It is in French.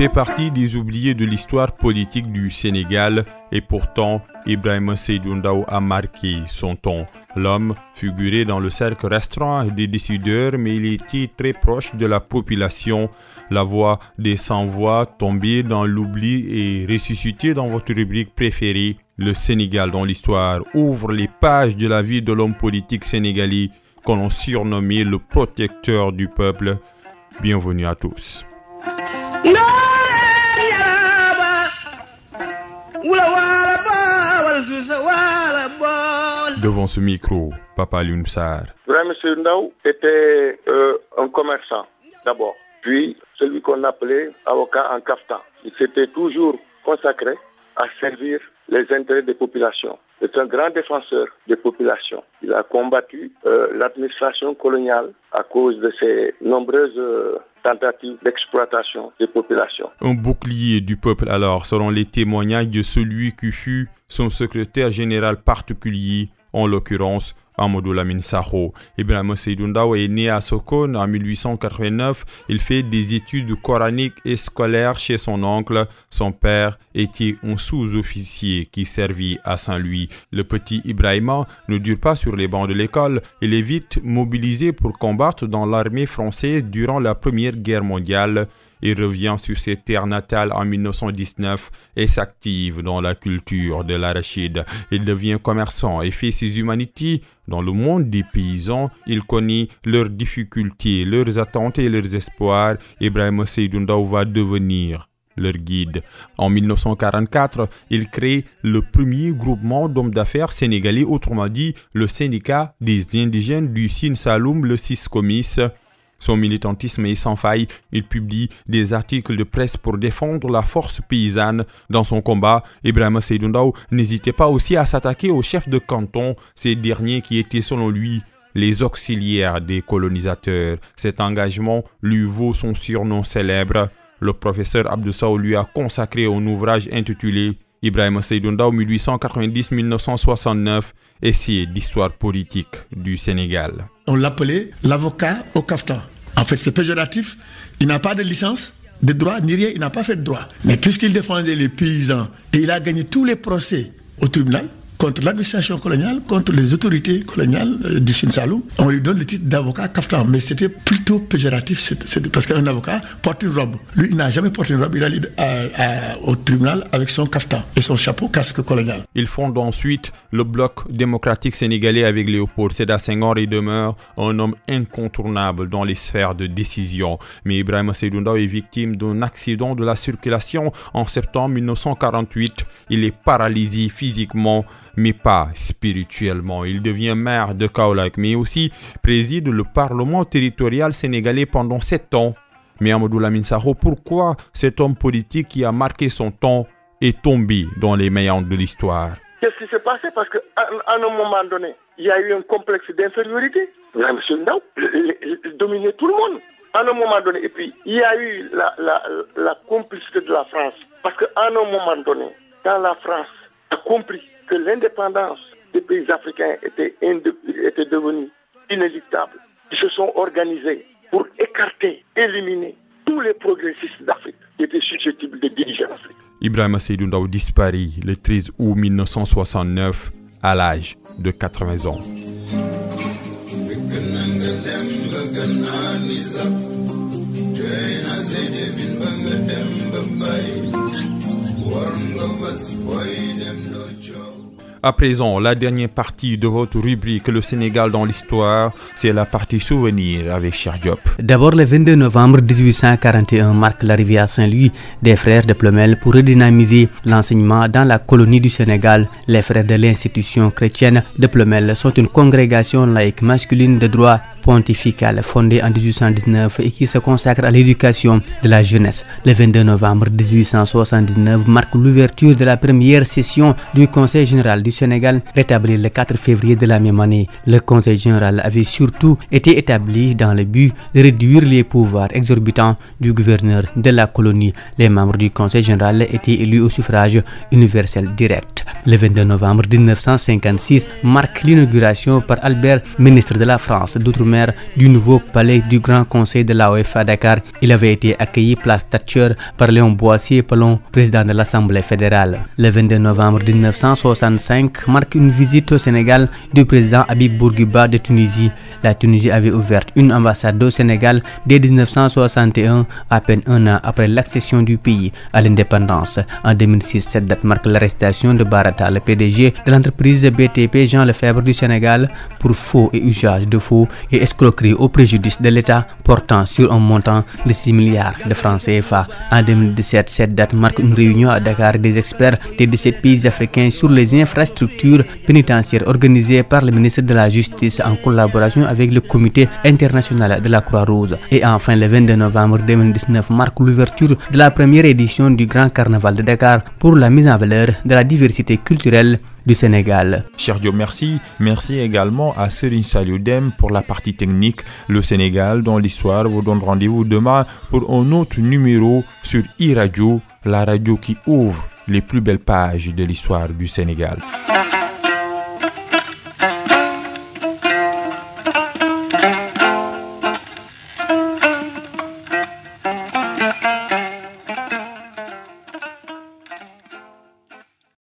fait partie des oubliés de l'histoire politique du Sénégal et pourtant Ibrahim Seydou a marqué son temps. L'homme figurait dans le cercle restreint des décideurs mais il était très proche de la population. La voix des sans-voix tombée dans l'oubli et ressuscitée dans votre rubrique préférée. Le Sénégal dans l'histoire ouvre les pages de la vie de l'homme politique sénégalais qu'on a surnommé le protecteur du peuple. Bienvenue à tous. Devant ce micro, Papa Lunsar. M. Ndao était euh, un commerçant d'abord, puis celui qu'on appelait avocat en kaftan. Il s'était toujours consacré à servir les intérêts des populations. C'est un grand défenseur des populations. Il a combattu euh, l'administration coloniale à cause de ses nombreuses euh, tentatives d'exploitation des populations. Un bouclier du peuple alors seront les témoignages de celui qui fut son secrétaire général particulier, en l'occurrence Amadou Lamine Saho. Ibrahim Seydoundao est né à Sokone en 1889. Il fait des études coraniques et scolaires chez son oncle. Son père était un sous-officier qui servit à Saint-Louis. Le petit Ibrahima ne dure pas sur les bancs de l'école. Il est vite mobilisé pour combattre dans l'armée française durant la Première Guerre mondiale. Il revient sur ses terres natales en 1919 et s'active dans la culture de l'arachide. Il devient commerçant et fait ses humanités dans le monde des paysans. Il connaît leurs difficultés, leurs attentes et leurs espoirs. Ibrahim Seydoundaou va devenir leur guide. En 1944, il crée le premier groupement d'hommes d'affaires sénégalais, autrement dit le syndicat des indigènes du Sine Saloum, le Siscomis. Son militantisme est sans faille. Il publie des articles de presse pour défendre la force paysanne. Dans son combat, Ibrahim Seydoundao n'hésitait pas aussi à s'attaquer aux chefs de canton, ces derniers qui étaient selon lui les auxiliaires des colonisateurs. Cet engagement lui vaut son surnom célèbre. Le professeur Abdou lui a consacré un ouvrage intitulé Ibrahim Seydoundao 1890-1969, essai d'histoire politique du Sénégal. On l'appelait l'avocat au kaftan. En fait, c'est péjoratif. Il n'a pas de licence de droit, ni rien, il n'a pas fait de droit. Mais puisqu'il défendait les paysans et il a gagné tous les procès au tribunal, contre l'administration coloniale, contre les autorités coloniales euh, du Sine Saloum. On lui donne le titre d'avocat kaftan, mais c'était plutôt péjoratif, parce qu'un avocat porte une robe. Lui, il n'a jamais porté une robe, il allait au tribunal avec son kaftan et son chapeau casque colonial. Il fonde ensuite le bloc démocratique sénégalais avec Léopold Sédar Senghor et demeure un homme incontournable dans les sphères de décision. Mais Ibrahim Seydounda est victime d'un accident de la circulation en septembre 1948. Il est paralysé physiquement mais pas spirituellement. Il devient maire de Kaolack, mais aussi préside le Parlement territorial sénégalais pendant sept ans. Mais Amadou Lamine pourquoi cet homme politique qui a marqué son temps est tombé dans les méandres de l'histoire? Qu'est-ce qui s'est passé? Parce qu'à un moment donné, il y a eu un complexe d'infériorité. M. Ndao dominait tout le monde. À un moment donné, et puis il y a eu la complicité de la France. Parce qu'à un moment donné, quand la France a compris que l'indépendance des pays africains était, devenue inéluctable. Ils se sont organisés pour écarter, éliminer tous les progressistes d'Afrique qui étaient susceptibles de diriger l'Afrique. Ibrahim Seydou Ndaw disparaît le 13 août 1969 à l'âge de 80 ans. À présent, la dernière partie de votre rubrique Le Sénégal dans l'histoire, c'est la partie souvenir avec Cher Diop. D'abord, le 22 novembre 1841 marque l'arrivée à Saint-Louis des frères de Plomel pour redynamiser l'enseignement dans la colonie du Sénégal. Les frères de l'institution chrétienne de Plomel sont une congrégation laïque masculine de droit pontificale fondée en 1819 et qui se consacre à l'éducation de la jeunesse. Le 22 novembre 1879 marque l'ouverture de la première session du Conseil général du Sénégal, rétabli le 4 février de la même année. Le Conseil général avait surtout été établi dans le but de réduire les pouvoirs exorbitants du gouverneur de la colonie. Les membres du Conseil général étaient élus au suffrage universel direct. Le 22 novembre 1956 marque l'inauguration par Albert, ministre de la France d'outre du nouveau palais du Grand Conseil de l'AOF à Dakar. Il avait été accueilli place Thatcher par Léon Boissier Pelon, président de l'Assemblée fédérale. Le 22 novembre 1965 marque une visite au Sénégal du président Habib Bourguiba de Tunisie. La Tunisie avait ouvert une ambassade au Sénégal dès 1961, à peine un an après l'accession du pays à l'indépendance. En 2006, cette date marque l'arrestation de Barata, le PDG de l'entreprise BTP Jean Lefebvre du Sénégal, pour faux et usage de faux et escroquerie au préjudice de l'État portant sur un montant de 6 milliards de francs CFA. En 2017, cette date marque une réunion à Dakar des experts des 17 pays africains sur les infrastructures pénitentiaires organisée par le ministre de la Justice en collaboration avec le Comité international de la Croix-Rouge. Et enfin, le 22 novembre 2019 marque l'ouverture de la première édition du Grand Carnaval de Dakar pour la mise en valeur de la diversité culturelle du Sénégal. Dieu, merci. Merci également à Serine Salioudem pour la partie technique. Le Sénégal, dans l'histoire, vous donne rendez-vous demain pour un autre numéro sur e-radio, la radio qui ouvre les plus belles pages de l'histoire du Sénégal.